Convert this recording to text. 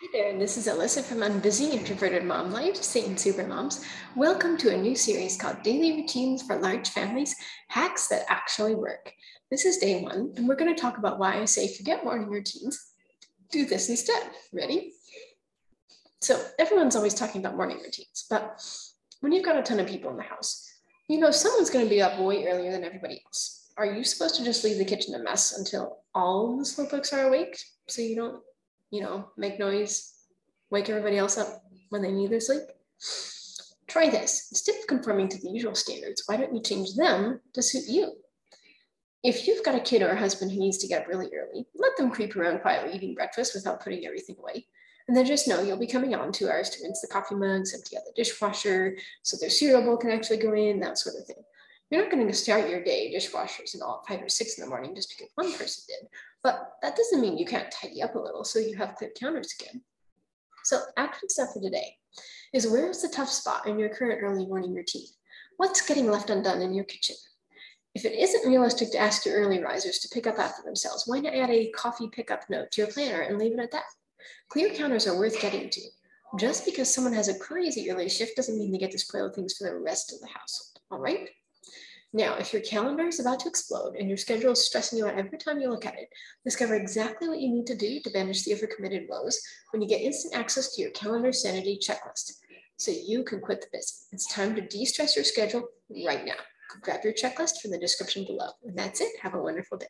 Hi there, and this is Alyssa from Unbusy Introverted Mom Life, Sane Super Moms. Welcome to a new series called Daily Routines for Large Families Hacks That Actually Work. This is day one, and we're going to talk about why I say forget morning routines. Do this instead. Ready? So, everyone's always talking about morning routines, but when you've got a ton of people in the house, you know someone's going to be up way earlier than everybody else. Are you supposed to just leave the kitchen a mess until all the slowpokes are awake so you don't you know, make noise, wake everybody else up when they need their sleep. Try this. Instead of conforming to the usual standards, why don't you change them to suit you? If you've got a kid or a husband who needs to get up really early, let them creep around quietly eating breakfast without putting everything away. And then just know you'll be coming on two hours to rinse the coffee mugs, empty out the dishwasher, so their cereal bowl can actually go in, that sort of thing. You're not going to start your day dishwashers and all five or six in the morning just because one person did. But that doesn't mean you can't tidy up a little so you have clear counters again. So action step for today is where is the tough spot in your current early morning routine? What's getting left undone in your kitchen? If it isn't realistic to ask your early risers to pick up after themselves, why not add a coffee pickup note to your planner and leave it at that? Clear counters are worth getting to. Just because someone has a crazy early shift doesn't mean they get to spoil things for the rest of the household, all right? Now, if your calendar is about to explode and your schedule is stressing you out every time you look at it, discover exactly what you need to do to banish the overcommitted woes when you get instant access to your calendar sanity checklist so you can quit the busy. It's time to de-stress your schedule right now. Grab your checklist from the description below. And that's it. Have a wonderful day.